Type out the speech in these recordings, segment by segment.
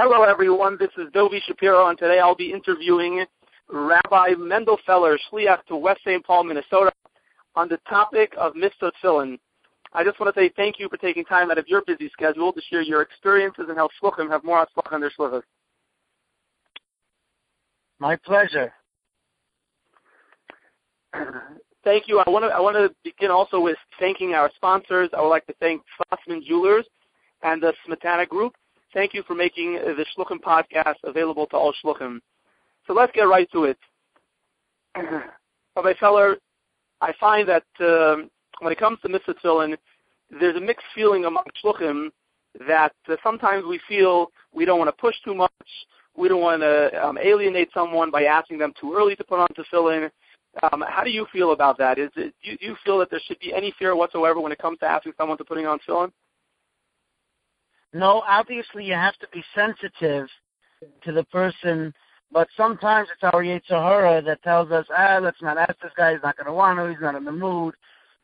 Hello, everyone. This is Dovi Shapiro, and today I'll be interviewing Rabbi Mendel Feller, Shliach to West St. Paul, Minnesota, on the topic of Mitzvah Tefillin. I just want to say thank you for taking time out of your busy schedule to share your experiences and help Shluchim have more Atzlach on their Shlichus. My pleasure. Thank you. I want to I want to begin also with thanking our sponsors. I would like to thank Fossman Jewelers and the Smetana Group. Thank you for making the Shluchim podcast available to all Shluchim. So let's get right to it. Rabbi Feller, I find that um, when it comes to mitzvah tefillin, there's a mixed feeling among shluchim that uh, sometimes we feel we don't want to push too much, we don't want to um, alienate someone by asking them too early to put on tefillin. Um, how do you feel about that? Is it, do, you, do you feel that there should be any fear whatsoever when it comes to asking someone to putting on tefillin? No, obviously you have to be sensitive to the person, but sometimes it's our Yetzer Hara that tells us, ah, let's not ask this guy, he's not going to want to, he's not in the mood.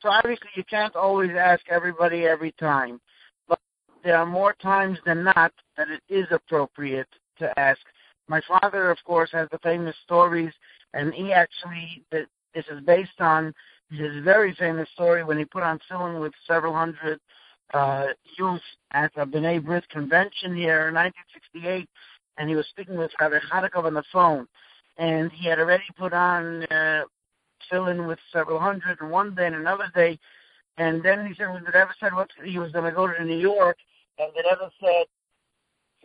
So obviously you can't always ask everybody every time. But there are more times than not that it is appropriate to ask. My father, of course, has the famous stories, and he actually, this is based on his very famous story when he put on tefillin with several hundred uh, youth at a B'nai B'rith convention here in 1968, and he was speaking with Rabbi Chadakov on the phone, and he had already put on uh, tefillin with several hundred and one day and another day. And then he said, when the Rebbe said what he was going to go to New York, and the Rebbe said,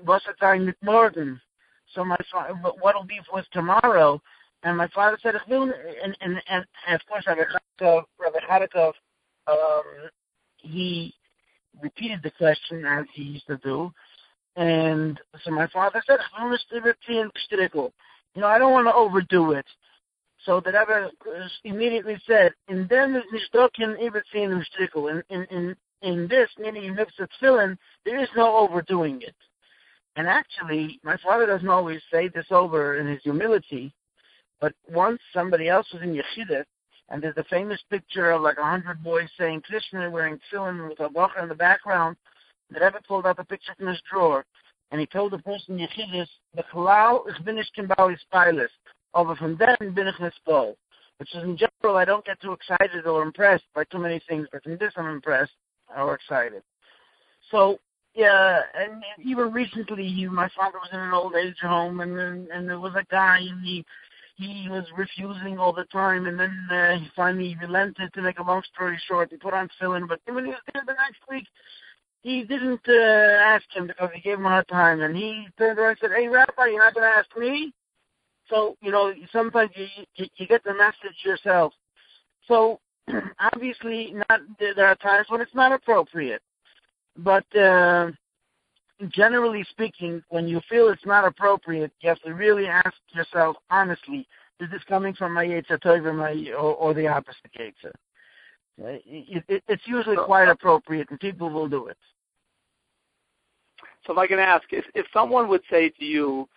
what's the time with Morgan? So my father, what'll be for tomorrow? And my father said, and, and, and, and of course, Rabbi Chadakov, Rabbi Chadakov um, he repeated the question as he used to do. And so my father said, you know, I don't want to overdo it. So the Rebbe immediately said, "In them is nishtokin ibetsin ushtikel." In in in in this, meaning mitzvah tefillin, there is no overdoing it. And actually, my father doesn't always say this over in his humility, but once somebody else was in yeshiva, and there's a famous picture of like a hundred boys saying Krias Shema wearing tefillin with a bacha in the background. The Rebbe pulled out the picture from his drawer, and he told the person yeshivas, "The halal is finished in Bali's pilot." over from then bin ich Which is in general, I don't get too excited or impressed by too many things, but from this I'm impressed or excited. So, yeah, and even recently, my father was in an old age home, and then, and there was a guy, and he he was refusing all the time, and then uh, he finally relented. To make a long story short, he put on tefillin, but when he was there the next week, he didn't uh, ask him because he gave him a hard time, and he turned around and said, "Hey, Rabbi, you're not going to ask me?" So you know, sometimes you you, you get the message yourself. So obviously, not there are times when it's not appropriate, but uh, generally speaking, when you feel it's not appropriate, you have to really ask yourself honestly: Is this coming from my Yetzer Tov my or, or the opposite? Uh, it, it, it's usually quite appropriate, and people will do it. So, if I can ask, if if someone would say to you,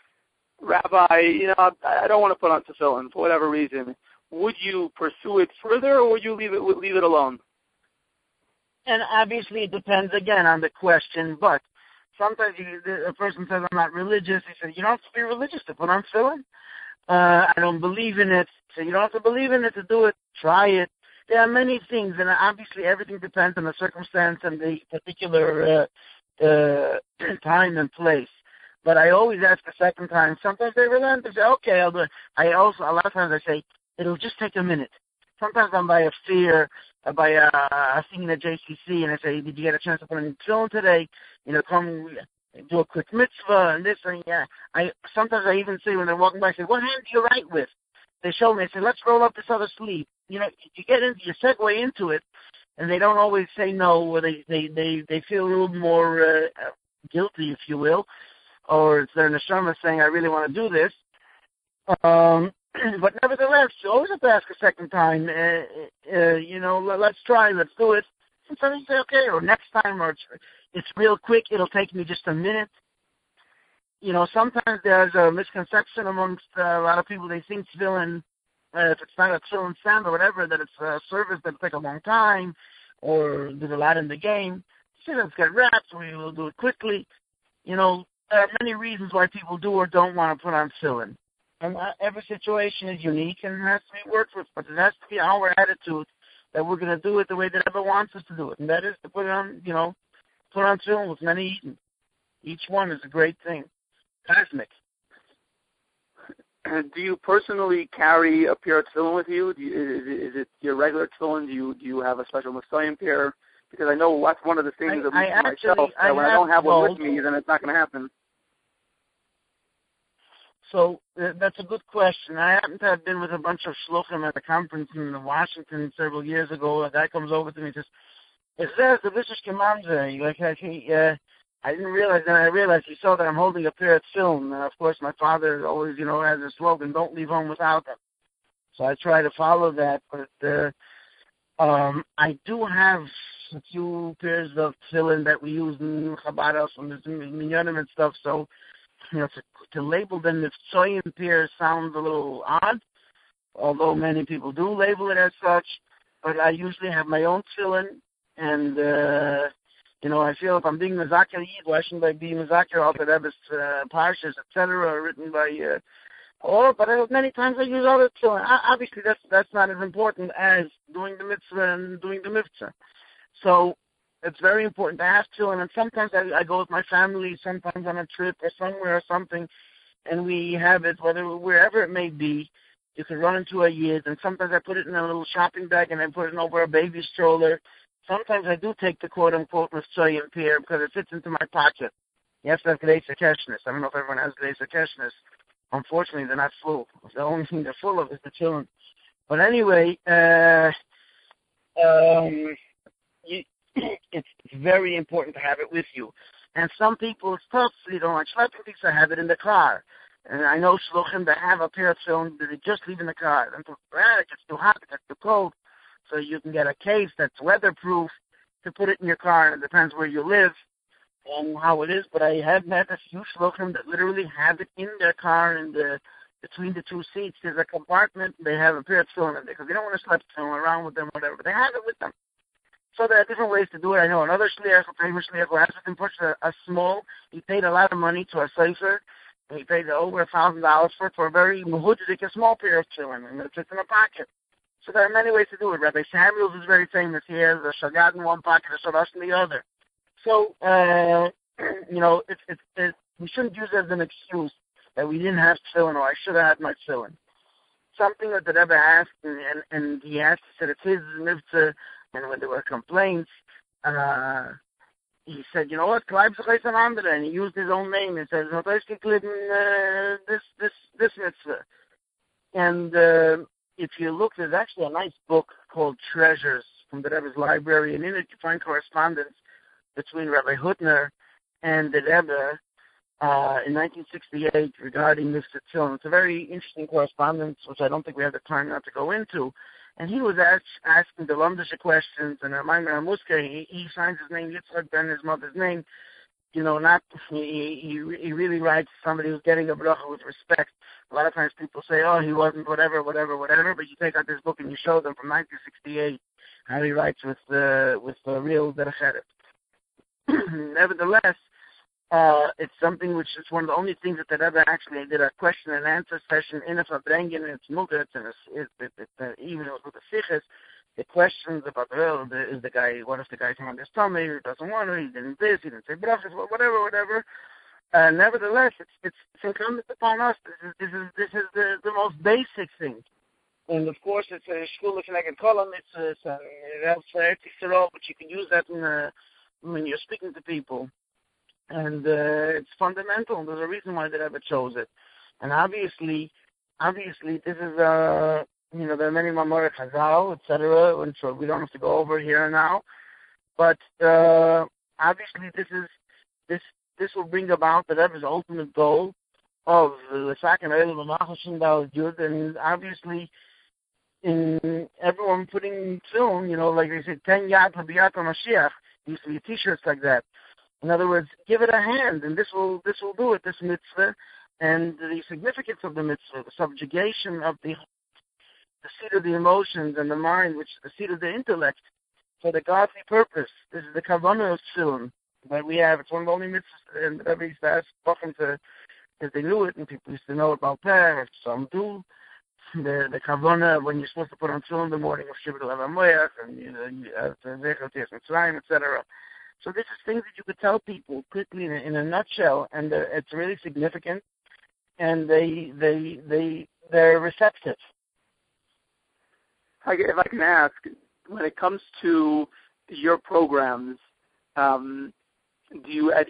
Rabbi, you know, I don't want to put on tefillin for whatever reason. Would you pursue it further, or would you leave it leave it alone? And obviously, it depends again on the question. But sometimes you, a person says, "I'm not religious." He says, "You don't have to be religious to put on tefillin." Uh, I don't believe in it. So you don't have to believe in it to do it. Try it. There are many things, and obviously everything depends on the circumstance and the particular uh, uh, time and place. But I always ask a second time. Sometimes they relent. They say, okay, I'll do it. I also, a lot of times I say, it'll just take a minute. Sometimes I'm by a fear, uh, by a, a thing at JCC, and I say, did you get a chance to put on in film today? You know, come do a quick mitzvah and this and yeah. I sometimes I even say when they're walking by, I say, what hand do you write with? They show me. I say, let's roll up this other sleeve. You know, you get into, you segue into it, and they don't always say no, or they they they they feel a little more uh, guilty, if you will or it's their neshama saying, I really want to do this. Um, but nevertheless, to ask a second time. Uh, uh, you know, let's try, let's do it. Sometimes you say, okay, or next time, or it's, it's real quick. It'll take me just a minute. You know, sometimes there's a misconception amongst uh, a lot of people. They think tefillin, uh, if it's not a tefillin sound or whatever, that it's a service that'll take a long time, or there's a lot in the game. See, let's get wrapped. We will do it quickly. You know, there are many reasons why people do or don't want to put on tefillin. And every situation is unique and has to be worked with, but it has to be our attitude that we're going to do it the way that Rebbe wants us to do it, and that is to put on, you know, put on tefillin with many Yidden. Each one is a great thing, cosmic. do you personally carry a pair of tefillin with you? you is, it, is, it your regular tefillin? Do you do you have a special Messiah pair? Because I know that's one of the things that I, of I actually, myself that I when I don't have one with me, then it's not going to happen. So uh, that's a good question. I happen to have been with a bunch of shluchim at a conference in Washington several years ago. A guy comes over to me and says, "It says the Vicious Commander." Like I say, uh, I didn't realize. Then I realized he saw that I'm holding a pair of tefillin, and of course my father always, you know, has a slogan: "Don't leave home without them." So I try to follow that, but uh, um, I do have a few pairs of tefillin that we use in Chabad house and minyanim and stuff. So you know, to, to label them as soyim pear sounds a little odd, although many people do label it as such. But I usually have my own tefillin, and uh, you know, I feel if I'm being Mazakir why shouldn't I be Mazakir all the Rebbe's uh, parshas, etc., written by uh, or but I, many times I use other tefillin. Obviously, that's that's not as important as doing the mitzvah and doing the mitzvah. So it's very important to have tefillin. And sometimes I, I go with my family, sometimes on a trip or somewhere or something, and we have it, whether wherever it may be. You can run into a yid, and sometimes I put it in a little shopping bag and I put it over a baby stroller. Sometimes I do take the quote unquote Mitzvah peer because it fits into my pocket. You have to have Gdesa Keshnis. I don't know if everyone has Gdesa Keshnis. Unfortunately, they're not full. The only thing they're full of is the children. But anyway, uh, um, you, it's very important to have it with you. And some people, it's tough, you know, like schlepping things, I have it in the car. And I know shluchim that have a pair of tefillin that they just leave in the car. Until ah, it gets too hot, it gets too cold. So you can get a case that's weatherproof to put it in your car. And it depends where you live and how it is. But I have met a few shluchim that literally have it in their car in the between the two seats. There's a compartment. They have a pair of tefillin in there because they don't want to slip tefillin around with them, whatever. But they have it with them. So there are different ways to do it. I know another shliach, a famous shliach, who has with push a, a small. He paid a lot of money to a sefer. He paid over a thousand dollars for for a very muhudik, a small pair of children, and it fits in a pocket. So there are many ways to do it. Rabbi Samuels is very famous. He has a shagad in one pocket, a shadash in the other. So uh, you know, it's it's it, we shouldn't use it as an excuse that we didn't have tefillin or I should have had my tefillin. Something that the Rebbe asked, and, and, and he asked, he said, it's his mitzvah and when there were complaints, uh, he said, you know what, Kleib and he used his own name and euch uh, this, this, this mitzvah. And uh, if you look, there's actually a nice book called Treasures from the Rebbe's library, and in it you find correspondence between Rabbi Hutner and the Rebbe uh, in 1968 regarding this Tzitzil. It's a very interesting correspondence, which I don't think we have the time now to go into. And he was ask, asking the Lundische questions, and Maimon Muska, he, he signs his name Yitzchak Ben, his mother's name. You know, not he, he he really writes somebody who's getting a bracha with respect. A lot of times people say, "Oh, he wasn't whatever, whatever, whatever," but you take out this book and you show them from 1968 how he writes with the with the real derech eretz. Nevertheless, uh, it's something which is one of the only things that the Rebbe actually did a question and answer session in a Farbrengen, it's Mugget, and it's, it, it, it, uh, even with the Sikhs, the questions about, well, the, is the guy, what if the guy's on his tummy, he doesn't want to, he didn't this, he didn't say brachas, whatever, whatever. Uh, nevertheless, it's, it's, it's incumbent upon us. This is, this is, this is the, the most basic thing. And of course, it's a school of connected column. It's, a, it's a, helps for but you can use that in, uh, when you're speaking to people and uh, it's fundamental. There's a reason why the Rebbe chose it, and obviously, obviously, this is uh, you know there are many Mamor Chazal, etc., which we don't have to go over here now, but uh, obviously, this is this this will bring about the Rebbe's ultimate goal of the second Jud, and obviously. In everyone putting tefillin, you know, like they said, ten yad Habiyat Mashiach, used to be t-shirts like that. In other words, give it a hand, and this will this will do it. This mitzvah, and the significance of the mitzvah, the subjugation of the the seat of the emotions and the mind, which is the seat of the intellect, for the godly purpose. This is the kavanah of tefillin. But we have, it's one of the only mitzvahs, and everybody used to ask to, if they knew it, and people used to know about that, some do. The the when you're supposed to put on tefillin in the morning of Shiva Moyach and you know etc. So this is things that you could tell people quickly in a, in a nutshell, and uh, it's really significant, and they they they they're receptive. If I can ask, when it comes to your programs, um, do you at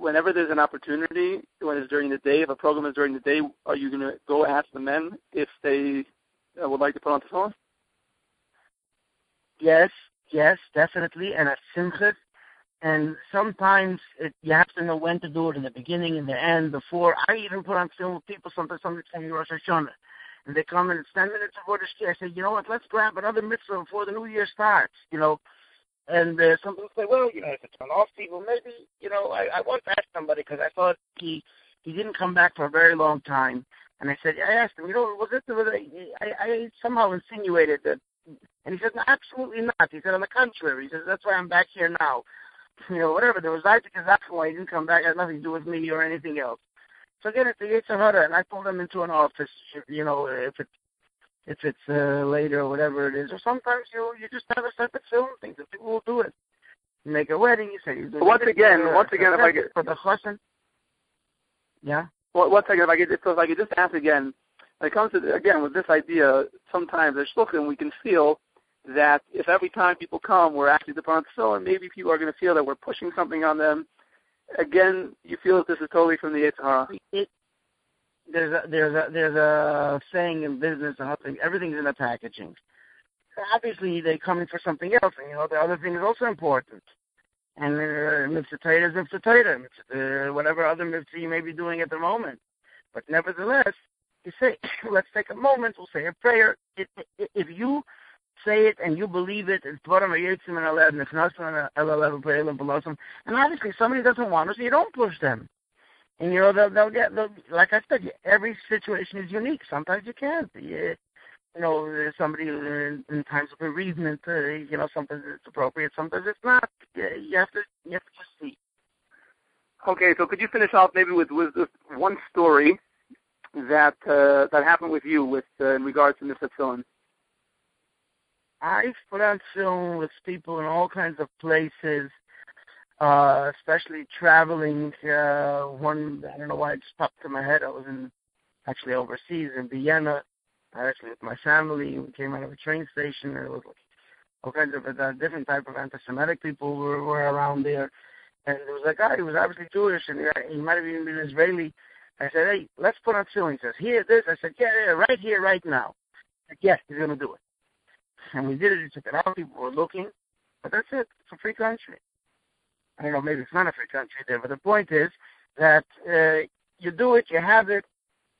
whenever there's an opportunity, when it's during the day, if a program is during the day, are you going to go ask the men if they uh, would like to put on the phone? Yes, yes, definitely, and a simcha. And sometimes it, you have to know when to do it in the beginning and the end. Before I even put on tefillin with people, sometimes somebody tell me Rosh Hashanah, and they come in it's ten minutes before the shir. I say, you know what? Let's grab another mitzvah before the new year starts. You know, and uh, some people say, well, you know, if it's an off people, maybe, you know, I, I once asked somebody because I thought he he didn't come back for a very long time, and I said, I asked him, you know, was it? It I, I somehow insinuated that, and he said, no, absolutely not. He said, on the contrary, he says that's why I'm back here now. You know, whatever. There was Isaac why he didn't come back. It had nothing to do with me or anything else. So again, it's the Yetzer Hara, and I pulled them into an office. You know, if it's if it's uh, later or whatever it is. Or sometimes you you just have a separate film things that people will do it. You make a wedding, you say you do Once again, uh, once again, if I get for the chassan. Yeah. Well, one second, if I get so if I could just ask again, when it comes to again with this idea, sometimes as shluchim we can feel that if every time people come we're front so and maybe people are going to feel that we're pushing something on them. Again, you feel that this is totally from the Yetzer Hara. It, there's a there's a there's a saying in business and everything everything's in the packaging. Obviously, they're coming for something else, and you know the other thing is also important. And mitzvah is mitzvah uh, whatever other mitzvah you may be doing at the moment. But nevertheless, you say, let's take a moment. We'll say a prayer. If, if you say it and you believe it, it's and and obviously somebody doesn't want us, so you don't push them. And you know they'll they'll get they'll, like I said, every situation is unique. Sometimes you can't. You, you know, there's somebody in, in times of bereavement. Uh, you know, sometimes it's appropriate, sometimes it's not. You, have to you have to just see. Okay, so could you finish off maybe with with one story that uh, that happened with you with uh, in regards to Mivtza Tefillin? I've put on tefillin with people in all kinds of places uh, especially traveling. Uh, one, I don't know why it just popped to my head. I was in actually overseas in Vienna, actually with my family. We came out of a train station. There was like all kinds of uh, different type of anti-Semitic people were, were around there. And there was a guy who was obviously Jewish, and he, he might have even been Israeli. I said, hey, let's put on tefillin. He says, here, this. I said, yeah, yeah, right here, right now. Said, yes, he's going to do it. And we did it. He took it out. People were looking. But that's it. It's a free country. I don't know, maybe it's not a free country there, but the point is that uh, you do it, you have it,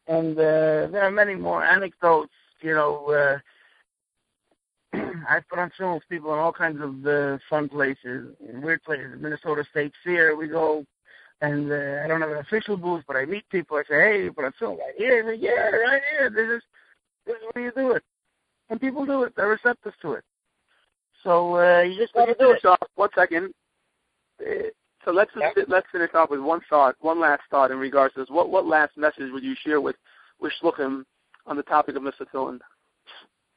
and uh, there are many more anecdotes. You know, uh, I've put on with people in all kinds of uh, fun places, weird places. Minnesota State Fair, we go, and uh, I don't have an official booth, but I meet people. I say, "Hey, you put on tefillin right here." Say, yeah, right here. This is this is where you do it, and people do it. They're receptive to it. So uh, you just got to do it. So, one second so let's just, let's finish off with one thought, one last thought in regards to this. What what last message would you share with with Shluchim on the topic of Mivtza Tefillin?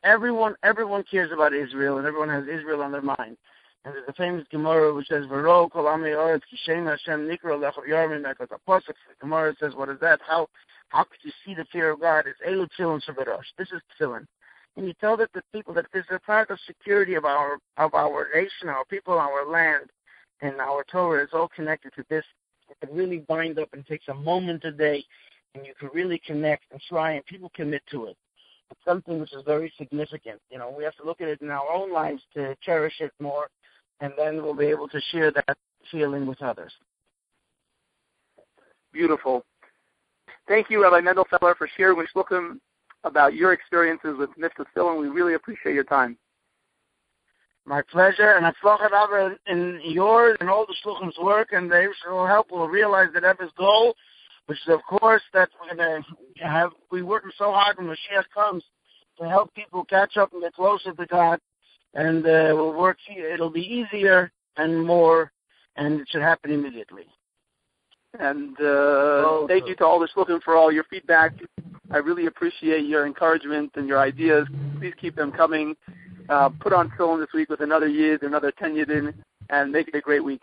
Everyone everyone cares about Israel, and everyone has Israel on their mind. And there's a famous Gemara which says, "V'ro kol ami oretz kishem Hashem nikro lechol yarmin." Because a pasuk Gemara says, "What is that? How how could you see the fear of God? It's elu tefillin shabarosh. This is tefillin." And you tell the people that this is a part of security of our of our nation, our people, our land and our Torah is all connected to this. You can really bind up and take a moment a day, and you can really connect and try, and people commit to it. It's something which is very significant. You know, we have to look at it in our own lives to cherish it more, and then we'll be able to share that feeling with others. Beautiful. Thank you, Rabbi Mendel Feller, for sharing with about your experiences with Mitzvah and We really appreciate your time. My pleasure, and Atzlachat Abba in yours and all the Shluchim's work, and they will help will realize that Abba's goal, which is of course that we're going to have, we working so hard when Mashiach comes to help people catch up and get closer to God, and uh, we'll work, it'll be easier and more and it should happen immediately. And uh, oh, thank you to all the looking for all your feedback. I really appreciate your encouragement and your ideas. Please keep them coming. Uh, put on tefillin this week with another year, another 10 years in, and make it a great week.